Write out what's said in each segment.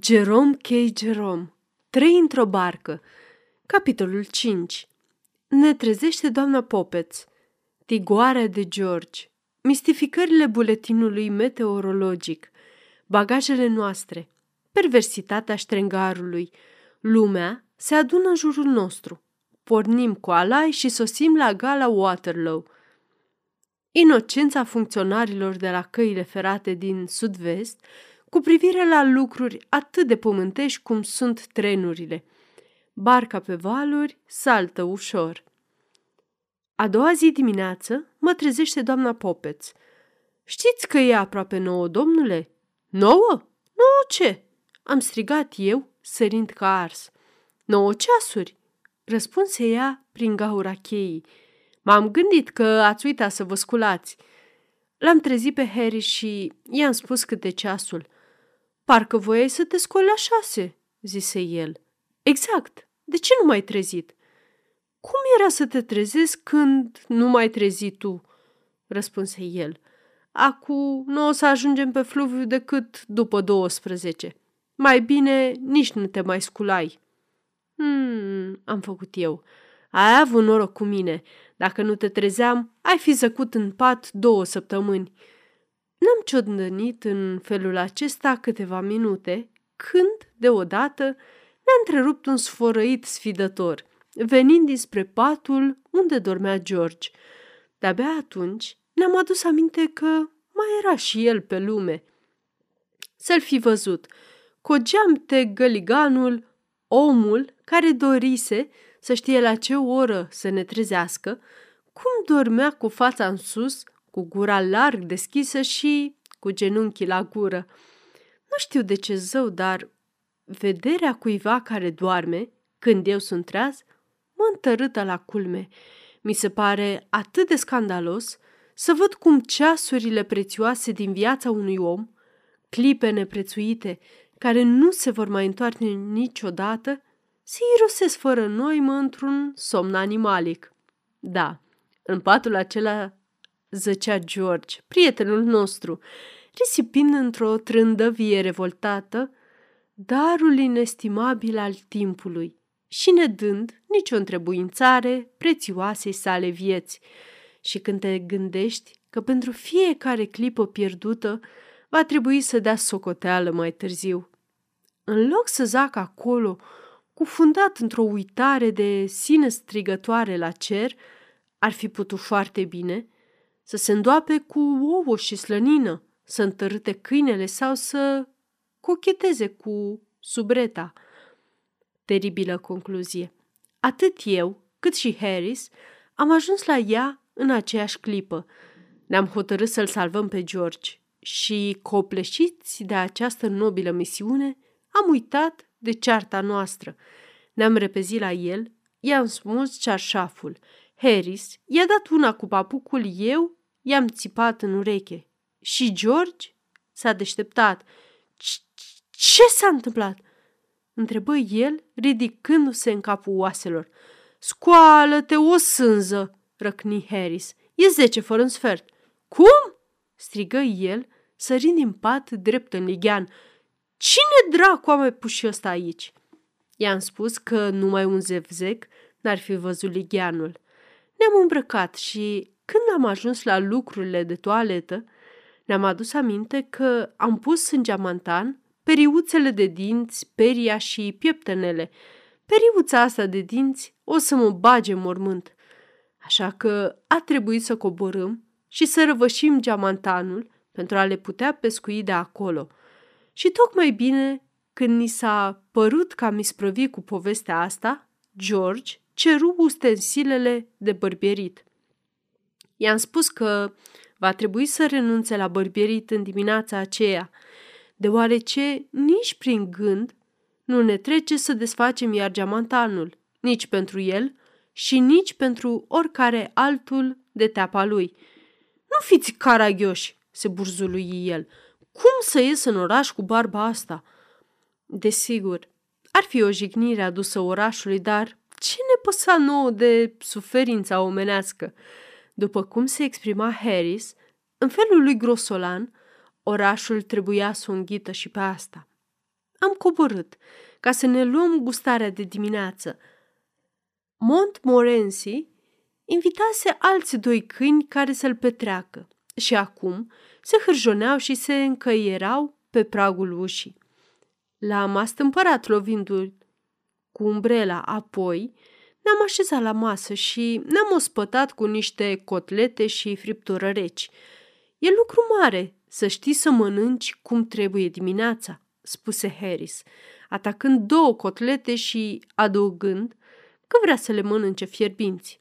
Jerome K. Jerome Trei într-o barcă. Capitolul 5 Ne trezește doamna Popeț. Tigoarea de George. Mistificările buletinului meteorologic. Bagajele noastre. Perversitatea ștrengarului. Lumea se adună în jurul nostru. Pornim cu alai și sosim la gala Waterloo. Inocența funcționarilor de la căile ferate din sud-vest cu privire la lucruri atât de pământești cum sunt trenurile. Barca pe valuri saltă ușor. A doua zi dimineață mă trezește doamna Popeț. Știți că e aproape nouă, domnule? Nouă? Nouă ce? Am strigat eu, sărind ca ars. Nouă ceasuri, răspunse ea prin gaura cheii. M-am gândit că ați uitat să vă sculați. L-am trezit pe Harry și i-am spus câte ceasul. Parcă voiai să te scoli la șase, zise el. Exact. De ce nu m-ai trezit? Cum era să te trezesc când nu mai trezi tu? răspunse el. Acu nu o să ajungem pe fluviu decât după 12. Mai bine nici nu te mai sculai. Hmm, am făcut eu. Ai avut noroc cu mine. Dacă nu te trezeam, ai fi zăcut în pat două săptămâni. N-am ciodnănit în felul acesta câteva minute, când, deodată, ne-a întrerupt un sfărăit sfidător, venind dinspre patul unde dormea George. De-abia atunci ne-am adus aminte că mai era și el pe lume. Să-l fi văzut, cu geamte găliganul, omul care dorise să știe la ce oră să ne trezească, cum dormea cu fața în sus, cu gura larg deschisă și cu genunchii la gură. Nu știu de ce zău, dar vederea cuiva care doarme, când eu sunt treaz, mă întărâtă la culme. Mi se pare atât de scandalos să văd cum ceasurile prețioase din viața unui om, clipe neprețuite, care nu se vor mai întoarce niciodată, se irosesc fără noimă într-un somn animalic. Da, în patul acela zăcea George, prietenul nostru, risipind într-o trândăvie revoltată darul inestimabil al timpului și ne dând nicio întrebuințare prețioasei sale vieți. Și când te gândești că pentru fiecare clipă pierdută va trebui să dea socoteală mai târziu. În loc să zacă acolo, cufundat într-o uitare de sine strigătoare la cer, ar fi putut foarte bine să se îndoape cu ouă și slănină, să întărâte câinele sau să cocheteze cu subreta. Teribilă concluzie. Atât eu, cât și Harris, am ajuns la ea în aceeași clipă. Ne-am hotărât să-l salvăm pe George și, copleșiți de această nobilă misiune, am uitat de cearta noastră. Ne-am repezit la el, i-am smuls cearșaful. Harris i-a dat una cu papucul, eu i-am țipat în ureche. Și George s-a deșteptat. Ce s-a întâmplat?" întrebă el, ridicându-se în capul oaselor. Scoală-te, o sânză!" răcni Harris. E zece fără un sfert. Cum?" strigă el, sărind din pat drept în lighean. Cine dracu a mai pus și ăsta aici?" I-am spus că numai un zevzec n-ar fi văzut ligheanul. Ne-am îmbrăcat și, când am ajuns la lucrurile de toaletă, ne-am adus aminte că am pus în geamantan periuțele de dinți, peria și pieptenele. Periuța asta de dinți o să mă bage mormânt. Așa că a trebuit să coborâm și să răvășim geamantanul pentru a le putea pescui de acolo. Și tocmai bine, când ni s-a părut că am isprăvit cu povestea asta, George ceru ustensilele de bărbierit. I-am spus că va trebui să renunțe la bărbierit în dimineața aceea, deoarece nici prin gând nu ne trece să desfacem iar geamantanul, nici pentru el și nici pentru oricare altul de teapa lui. Nu fiți caragioși, se burzului el. Cum să ies în oraș cu barba asta? Desigur, ar fi o jignire adusă orașului, dar ce ne păsa nouă de suferința omenească? După cum se exprima Harris, în felul lui grosolan, orașul trebuia să o înghită și pe asta. am coborât ca să ne luăm gustarea de dimineață. Montmorency invitase alți doi câini care să-l petreacă și acum se hârjoneau și se încăierau pe pragul ușii. L-am astâmpărat lovindu-l cu umbrela, apoi ne-am așezat la masă și ne-am ospătat cu niște cotlete și friptură reci. E lucru mare să știi să mănânci cum trebuie dimineața, spuse Harris, atacând două cotlete și adăugând că vrea să le mănânce fierbinți.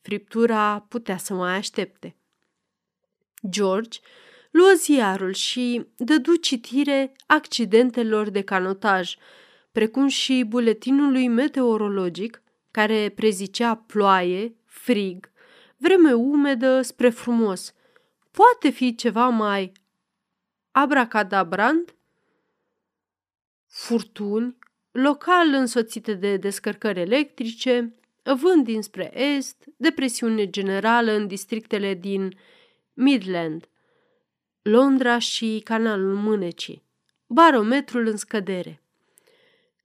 Friptura putea să mai aștepte. George luă ziarul și dădu citire accidentelor de canotaj, precum și buletinului meteorologic, care prezicea ploaie, frig, vreme umedă spre frumos. Poate fi ceva mai abracadabrant? Furtuni, local însoțite de descărcări electrice, vânt dinspre est, depresiune generală în districtele din Midland, Londra și canalul Mânecii, barometrul în scădere.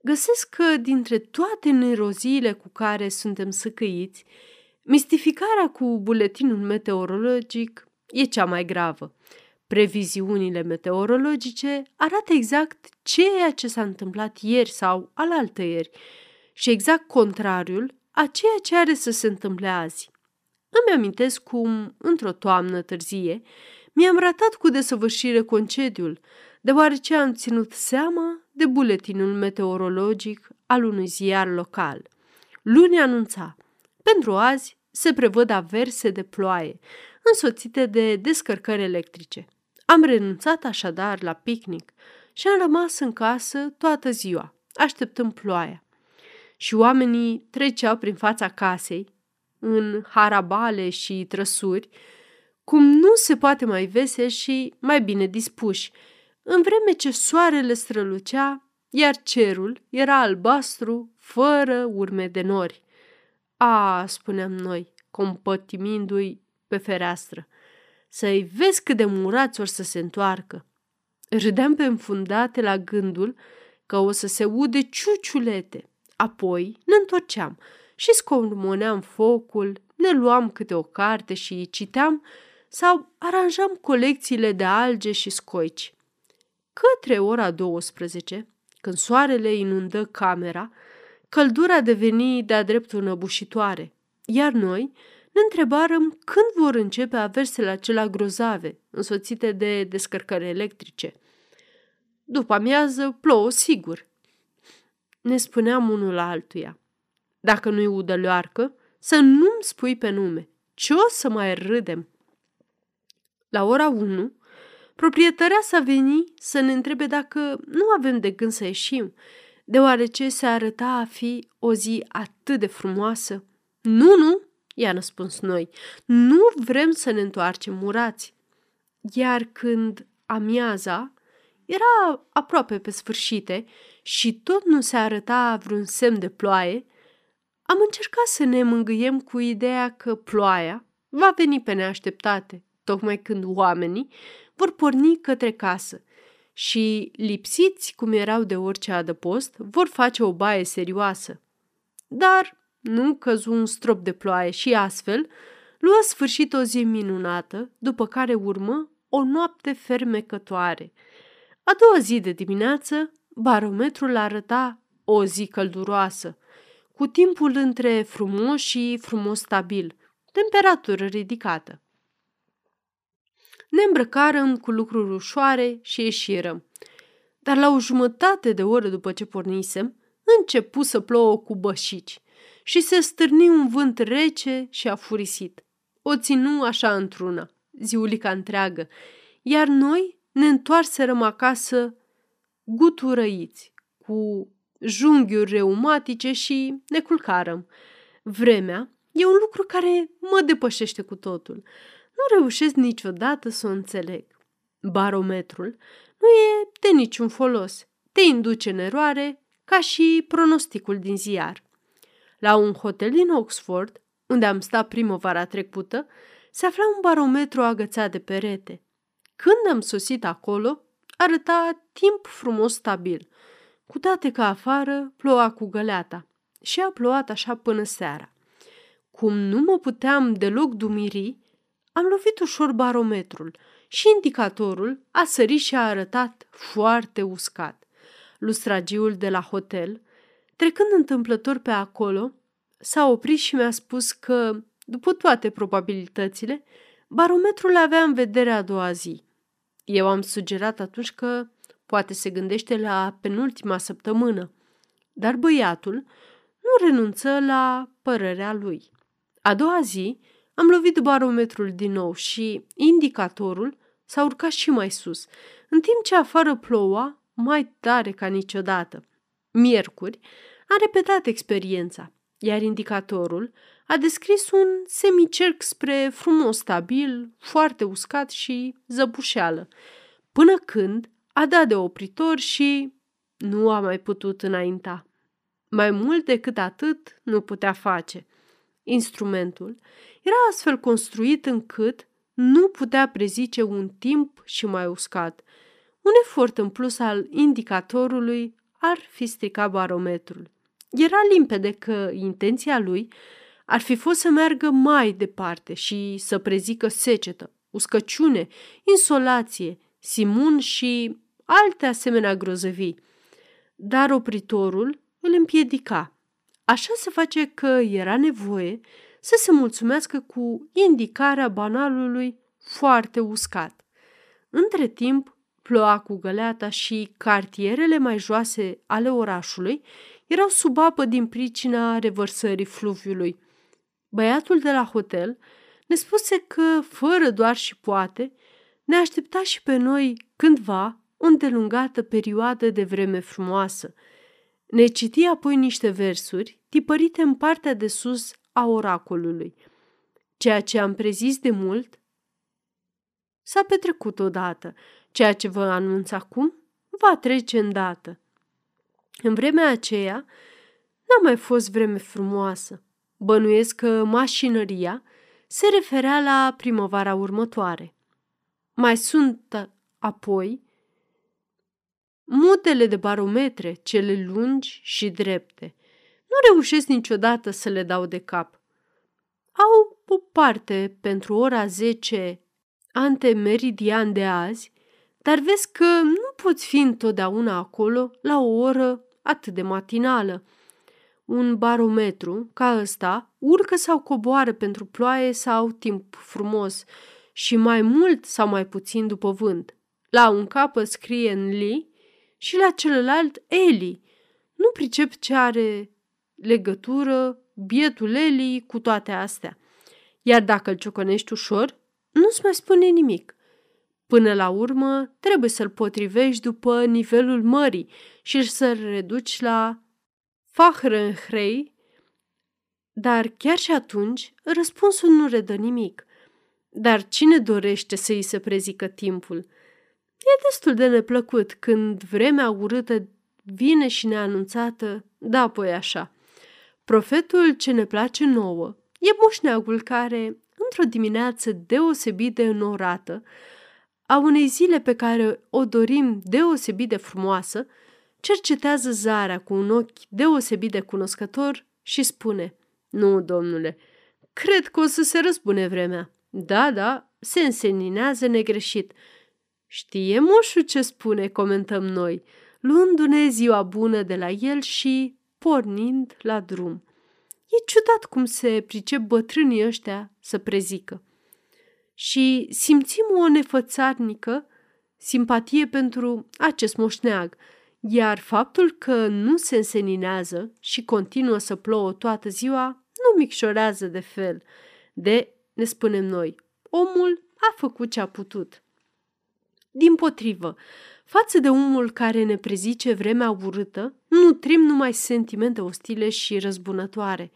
Găsesc că dintre toate neroziile cu care suntem săcăiți, mistificarea cu buletinul meteorologic e cea mai gravă. Previziunile meteorologice arată exact ceea ce s-a întâmplat ieri sau alaltăieri și exact contrariul a ceea ce are să se întâmple azi. Îmi amintesc cum, într-o toamnă târzie, mi-am ratat cu desăvârșire concediul, deoarece am ținut seama de buletinul meteorologic al unui ziar local. Luni anunța, pentru azi se prevăd averse de ploaie, însoțite de descărcări electrice. Am renunțat așadar la picnic și am rămas în casă toată ziua, așteptând ploaia. Și oamenii treceau prin fața casei, în harabale și trăsuri, cum nu se poate mai vesel și mai bine dispuși, în vreme ce soarele strălucea, iar cerul era albastru, fără urme de nori. A, spuneam noi, compătimindu-i pe fereastră, să-i vezi cât de murați or să se întoarcă. Râdeam pe înfundate la gândul că o să se ude ciuciulete. Apoi ne întorceam și scomoneam focul, ne luam câte o carte și citeam sau aranjam colecțiile de alge și scoici. Către ora 12, când soarele inundă camera, căldura deveni de-a dreptul năbușitoare, iar noi ne întrebarăm când vor începe aversele acelea grozave, însoțite de descărcări electrice. După amiază plouă sigur. Ne spuneam unul la altuia. Dacă nu-i udălioarcă, să nu-mi spui pe nume. Ce o să mai râdem? La ora 1, proprietărea s-a venit să ne întrebe dacă nu avem de gând să ieșim, deoarece se arăta a fi o zi atât de frumoasă. Nu, nu, i-a răspuns noi, nu vrem să ne întoarcem murați. Iar când amiaza era aproape pe sfârșite și tot nu se arăta vreun semn de ploaie, am încercat să ne mângâiem cu ideea că ploaia va veni pe neașteptate, tocmai când oamenii vor porni către casă și, lipsiți cum erau de orice adăpost, vor face o baie serioasă. Dar nu căzu un strop de ploaie și astfel luă sfârșit o zi minunată, după care urmă o noapte fermecătoare. A doua zi de dimineață, barometrul arăta o zi călduroasă, cu timpul între frumos și frumos stabil, temperatură ridicată. Ne îmbrăcarăm cu lucruri ușoare și ieșirăm. Dar la o jumătate de oră după ce pornisem, începu să plouă cu bășici și se stârni un vânt rece și afurisit. O ținu așa într-una, ziulica întreagă, iar noi ne întoarserăm acasă guturăiți, cu junghiuri reumatice și ne culcarăm. Vremea e un lucru care mă depășește cu totul. Nu reușesc niciodată să o înțeleg. Barometrul nu e de niciun folos. Te induce în eroare ca și pronosticul din ziar. La un hotel din Oxford, unde am stat primăvara trecută, se afla un barometru agățat de perete. Când am sosit acolo, arăta timp frumos stabil, cu toate că afară ploua cu găleata. Și a plouat așa până seara. Cum nu mă puteam deloc dumiri, am lovit ușor barometrul și indicatorul a sărit și a arătat foarte uscat. Lustragiul de la hotel, trecând întâmplător pe acolo, s-a oprit și mi-a spus că, după toate probabilitățile, barometrul avea în vedere a doua zi. Eu am sugerat atunci că poate se gândește la penultima săptămână, dar băiatul nu renunță la părerea lui. A doua zi am lovit barometrul din nou și indicatorul s-a urcat și mai sus, în timp ce afară ploua mai tare ca niciodată. Miercuri am repetat experiența, iar indicatorul a descris un semicerc spre frumos stabil, foarte uscat și zăbușeală, până când a dat de opritor și nu a mai putut înainta. Mai mult decât atât nu putea face. Instrumentul era astfel construit încât nu putea prezice un timp și mai uscat. Un efort în plus al indicatorului ar fi stricat barometrul. Era limpede că intenția lui ar fi fost să meargă mai departe și să prezică secetă, uscăciune, insolație, simun și alte asemenea grozăvii. Dar opritorul îl împiedica. Așa se face că era nevoie să se mulțumească cu indicarea banalului foarte uscat. Între timp, ploua cu găleata și cartierele mai joase ale orașului erau sub apă din pricina revărsării fluviului. Băiatul de la hotel ne spuse că, fără doar și poate, ne aștepta și pe noi cândva o îndelungată perioadă de vreme frumoasă. Ne citi apoi niște versuri tipărite în partea de sus a oracolului. Ceea ce am prezis de mult s-a petrecut odată. Ceea ce vă anunț acum va trece îndată. În vremea aceea n-a mai fost vreme frumoasă. Bănuiesc că mașinăria se referea la primăvara următoare. Mai sunt apoi mutele de barometre, cele lungi și drepte. Nu reușesc niciodată să le dau de cap. Au o parte pentru ora 10 ante meridian de azi, dar vezi că nu poți fi întotdeauna acolo la o oră atât de matinală. Un barometru ca ăsta urcă sau coboară pentru ploaie sau timp frumos și mai mult sau mai puțin după vânt. La un capăt scrie în li și la celălalt Eli. Nu pricep ce are legătură bietul Eli cu toate astea. Iar dacă îl cioconești ușor, nu-ți mai spune nimic. Până la urmă, trebuie să-l potrivești după nivelul mării și să-l reduci la Fahrânhrei, dar chiar și atunci răspunsul nu redă nimic. Dar cine dorește să îi se prezică timpul? E destul de neplăcut când vremea urâtă vine și neanunțată, da apoi așa. Profetul ce ne place nouă e moșneagul care, într-o dimineață deosebit de înorată, a unei zile pe care o dorim deosebit de frumoasă, cercetează zarea cu un ochi deosebit de cunoscător și spune Nu, domnule, cred că o să se răzbune vremea. Da, da, se înseninează negreșit. Știe moșul ce spune, comentăm noi, luându-ne ziua bună de la el și pornind la drum. E ciudat cum se pricep bătrânii ăștia să prezică. Și simțim o nefățarnică simpatie pentru acest moșneag, iar faptul că nu se înseninează și continuă să plouă toată ziua nu micșorează de fel. De, ne spunem noi, omul a făcut ce a putut. Din potrivă, față de omul care ne prezice vremea urâtă, nutrim numai sentimente ostile și răzbunătoare.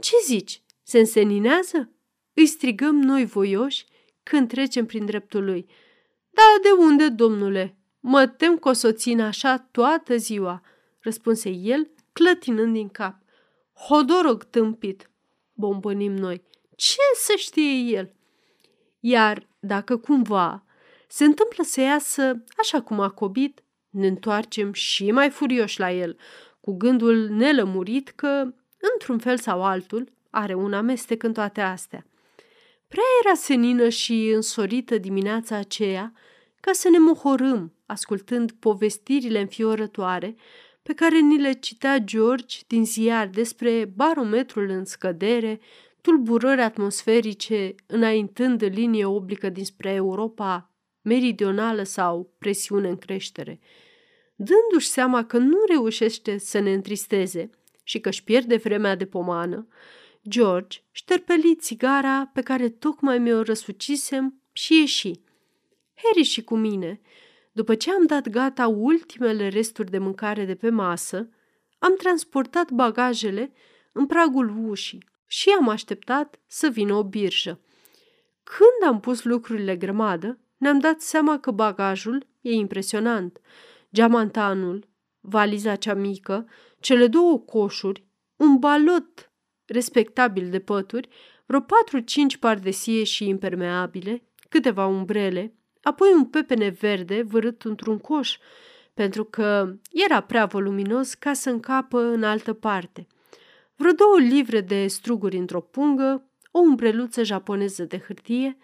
Ce zici? Se înseninează? Îi strigăm noi voioși când trecem prin dreptul lui. Da, de unde, domnule? Mă tem că o să țin așa toată ziua, răspunse el, clătinând din cap. Hodorog tâmpit, bombănim noi. Ce să știe el? Iar dacă cumva se întâmplă să iasă așa cum a cobit, Ne întoarcem și mai furioși la el, cu gândul nelămurit că, într-un fel sau altul, are un amestec în toate astea. Prea era senină și însorită dimineața aceea ca să ne mohorâm ascultând povestirile înfiorătoare pe care ni le citea George din ziar despre barometrul în scădere, tulburări atmosferice înaintând în linie oblică dinspre Europa meridională sau presiune în creștere. Dându-și seama că nu reușește să ne întristeze și că își pierde vremea de pomană, George șterpeli țigara pe care tocmai mi-o răsucisem și ieși. Harry și cu mine, după ce am dat gata ultimele resturi de mâncare de pe masă, am transportat bagajele în pragul ușii și am așteptat să vină o birjă. Când am pus lucrurile grămadă, ne-am dat seama că bagajul e impresionant. Geamantanul, valiza cea mică, cele două coșuri, un balot respectabil de pături, vreo patru-cinci pardesie și impermeabile, câteva umbrele, apoi un pepene verde vărât într-un coș, pentru că era prea voluminos ca să încapă în altă parte. Vreo două livre de struguri într-o pungă, o umbreluță japoneză de hârtie,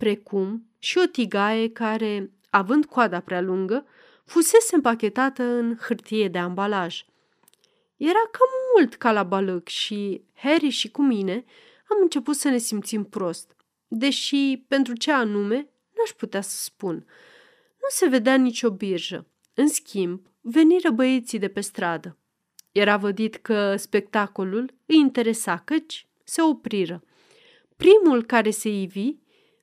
precum și o tigaie care, având coada prea lungă, fusese împachetată în hârtie de ambalaj. Era cam mult ca la balăc și Harry și cu mine am început să ne simțim prost, deși pentru ce anume n-aș putea să spun. Nu se vedea nicio birjă. În schimb, veniră băieții de pe stradă. Era vădit că spectacolul îi interesa, căci se opriră. Primul care se ivi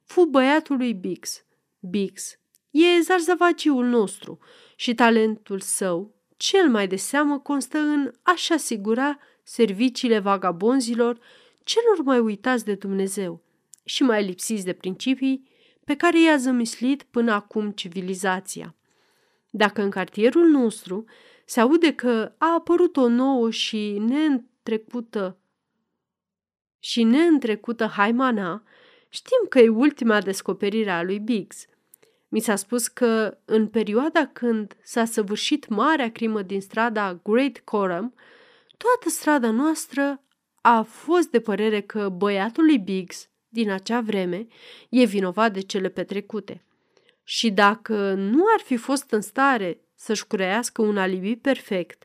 fu băiatul lui Bix. Bix e zarzavaciul nostru și talentul său cel mai de seamă constă în a-și asigura serviciile vagabonzilor celor mai uitați de Dumnezeu și mai lipsiți de principii pe care i-a zămislit până acum civilizația. Dacă în cartierul nostru se aude că a apărut o nouă și neîntrecută și neîntrecută haimana, știm că e ultima descoperire a lui Biggs – mi s-a spus că în perioada când s-a săvârșit marea crimă din strada Great Coram, toată strada noastră a fost de părere că băiatul lui Biggs din acea vreme e vinovat de cele petrecute. Și dacă nu ar fi fost în stare să-și curească un alibi perfect,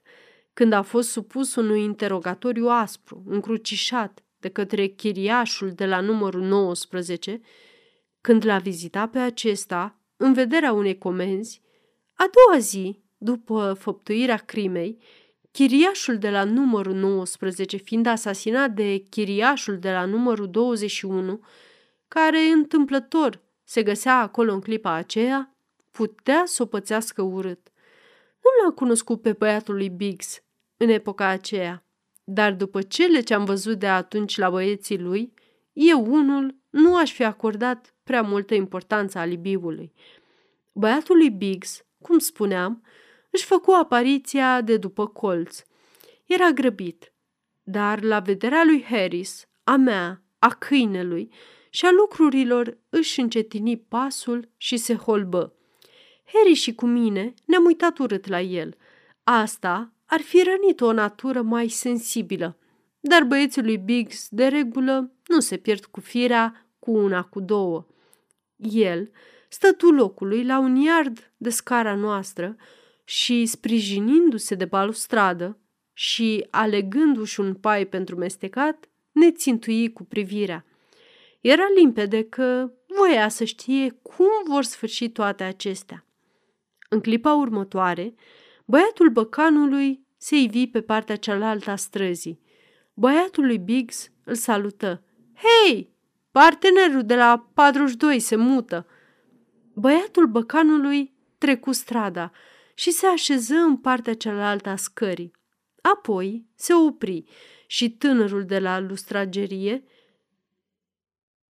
când a fost supus unui interogatoriu aspru, încrucișat de către chiriașul de la numărul 19, când l-a vizitat pe acesta, în vederea unei comenzi, a doua zi, după făptuirea crimei, chiriașul de la numărul 19 fiind asasinat de chiriașul de la numărul 21, care întâmplător se găsea acolo în clipa aceea, putea să o pățească urât. Nu l-am cunoscut pe băiatul lui Biggs în epoca aceea, dar după cele ce am văzut de atunci la băieții lui, eu unul nu aș fi acordat prea multă importanță alibiului. Băiatul lui Biggs, cum spuneam, își făcu apariția de după colț. Era grăbit, dar la vederea lui Harris, a mea, a câinelui și a lucrurilor își încetini pasul și se holbă. Harry și cu mine ne-am uitat urât la el. Asta ar fi rănit o natură mai sensibilă, dar băieții lui Biggs, de regulă, nu se pierd cu firea cu una, cu două. El stătu locului la un iard de scara noastră și, sprijinindu-se de balustradă și alegându-și un pai pentru mestecat, ne țintui cu privirea. Era limpede că voia să știe cum vor sfârși toate acestea. În clipa următoare, băiatul băcanului se ivi pe partea cealaltă a străzii. Băiatul lui Biggs îl salută. Hei, partenerul de la 42 se mută!" Băiatul băcanului trecu strada și se așeză în partea cealaltă a scării. Apoi se opri și tânărul de la lustragerie,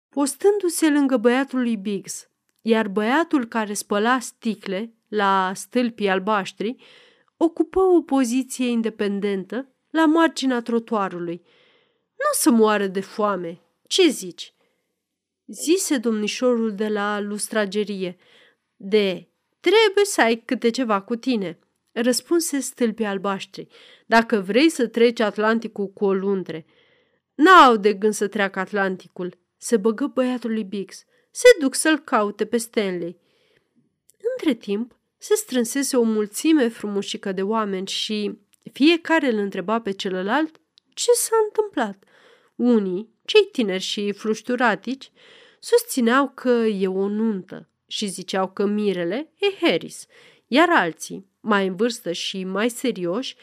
postându-se lângă băiatul lui Biggs, iar băiatul care spăla sticle la stâlpii albaștri ocupă o poziție independentă la marginea trotuarului. Nu o să moară de foame, ce zici? zise domnișorul de la lustragerie. De Trebuie să ai câte ceva cu tine, răspunse stâlpii albaștri, dacă vrei să treci Atlanticul cu o luntre. N-au de gând să treacă Atlanticul, se băgă băiatul lui Bix. Se duc să-l caute pe Stanley. Între timp, se strânsese o mulțime frumușică de oameni și fiecare îl întreba pe celălalt ce s-a întâmplat. Unii, cei tineri și flușturatici, susțineau că e o nuntă și ziceau că mirele e Harris, iar alții, mai în vârstă și mai serioși,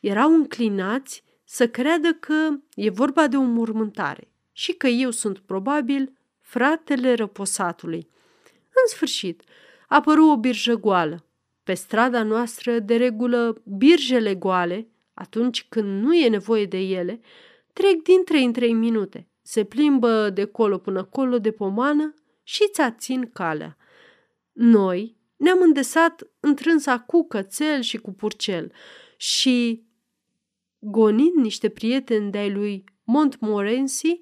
erau înclinați să creadă că e vorba de o mormântare și că eu sunt probabil fratele răposatului. În sfârșit, apăru o birjă goală. Pe strada noastră, de regulă, birjele goale, atunci când nu e nevoie de ele, trec din trei în trei minute. Se plimbă de colo până colo de pomană și ți țin calea. Noi ne-am îndesat întrânsa cu cățel și cu purcel și, gonind niște prieteni de-ai lui Montmorency,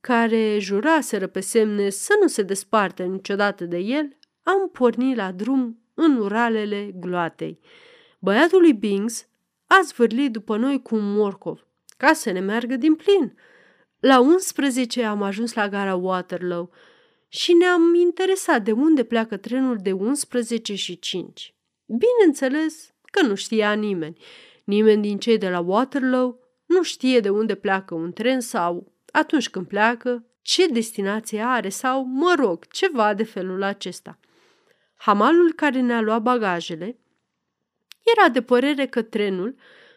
care juraseră pe semne să nu se desparte niciodată de el, am pornit la drum în uralele gloatei. Băiatul lui Bings a zvârlit după noi cu un morcov, ca să ne meargă din plin. La 11 am ajuns la gara Waterloo și ne-am interesat de unde pleacă trenul de 11 și 5. Bineînțeles că nu știa nimeni. Nimeni din cei de la Waterloo nu știe de unde pleacă un tren sau, atunci când pleacă, ce destinație are sau, mă rog, ceva de felul acesta. Hamalul care ne-a luat bagajele era de părere că trenul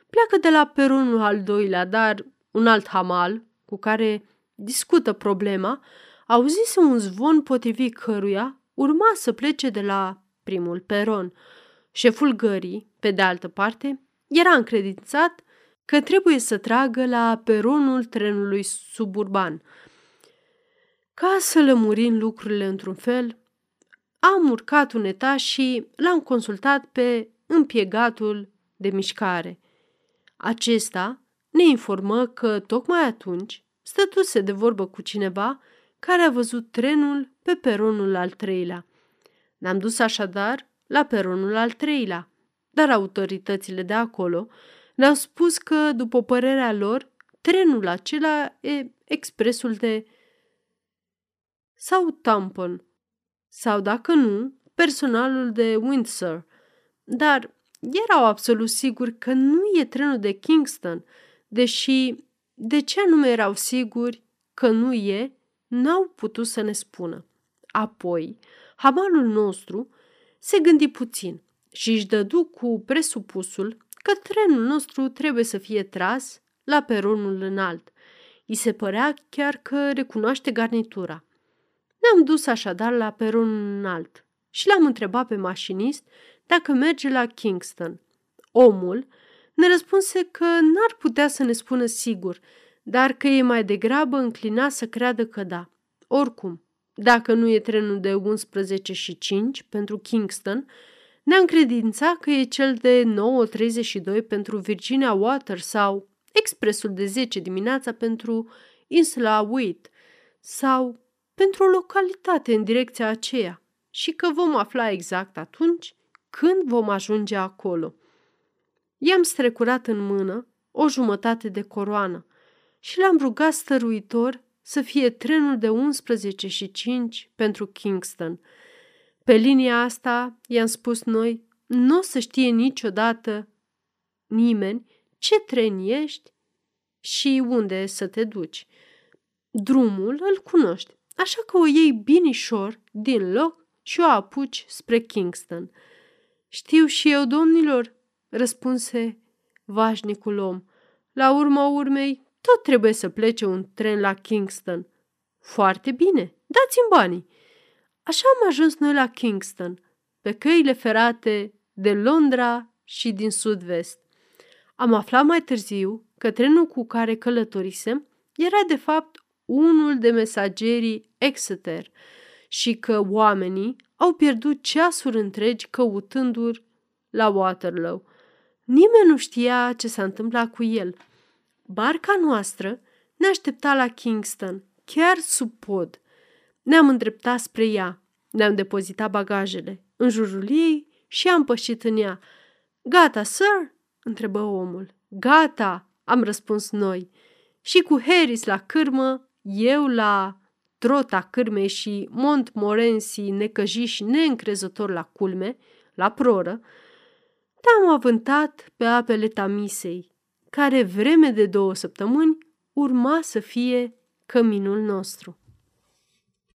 pleacă de la peronul al doilea, dar un alt hamal cu care discută problema auzise un zvon potrivit căruia urma să plece de la primul peron. Șeful gării, pe de altă parte, era încredințat că trebuie să tragă la peronul trenului suburban. Ca să lămurim lucrurile într-un fel, am urcat un etaj și l-am consultat pe împiegatul de mișcare. Acesta ne informă că tocmai atunci stătuse de vorbă cu cineva care a văzut trenul pe peronul al treilea. Ne-am dus așadar la peronul al treilea, dar autoritățile de acolo ne-au spus că, după părerea lor, trenul acela e expresul de sau tampon, sau dacă nu, personalul de Windsor. Dar erau absolut siguri că nu e trenul de Kingston, deși de ce anume erau siguri că nu e, n-au putut să ne spună. Apoi, hamalul nostru se gândi puțin și își dădu cu presupusul că trenul nostru trebuie să fie tras la peronul înalt. I se părea chiar că recunoaște garnitura. Ne-am dus așadar la peronul înalt și l-am întrebat pe mașinist dacă merge la Kingston. Omul ne răspunse că n-ar putea să ne spună sigur, dar că e mai degrabă înclinat să creadă că da. Oricum, dacă nu e trenul de 11 și 5 pentru Kingston, ne-am credințat că e cel de 9.32 pentru Virginia Water sau expresul de 10 dimineața pentru insula Wheat sau pentru o localitate în direcția aceea și că vom afla exact atunci când vom ajunge acolo. I-am strecurat în mână o jumătate de coroană și l-am rugat stăruitor să fie trenul de 11 și 5 pentru Kingston. Pe linia asta, i-am spus noi, nu o să știe niciodată nimeni ce tren ești și unde să te duci. Drumul îl cunoști, așa că o iei binișor din loc și o apuci spre Kingston. Știu și eu, domnilor, răspunse vașnicul om. La urma urmei, tot trebuie să plece un tren la Kingston. Foarte bine, dați-mi banii. Așa am ajuns noi la Kingston, pe căile ferate de Londra și din sud-vest. Am aflat mai târziu că trenul cu care călătorisem era de fapt unul de mesagerii Exeter și că oamenii au pierdut ceasuri întregi căutându-l la Waterloo. Nimeni nu știa ce s-a întâmplat cu el. Barca noastră ne aștepta la Kingston, chiar sub pod. Ne-am îndreptat spre ea, ne-am depozitat bagajele în jurul ei și am pășit în ea. Gata, sir?" întrebă omul. Gata, am răspuns noi. Și cu Harris la cârmă, eu la trota cârmei și Montmorency necăjiși neîncrezător la culme, la proră, te-am avântat pe apele Tamisei, care vreme de două săptămâni urma să fie căminul nostru.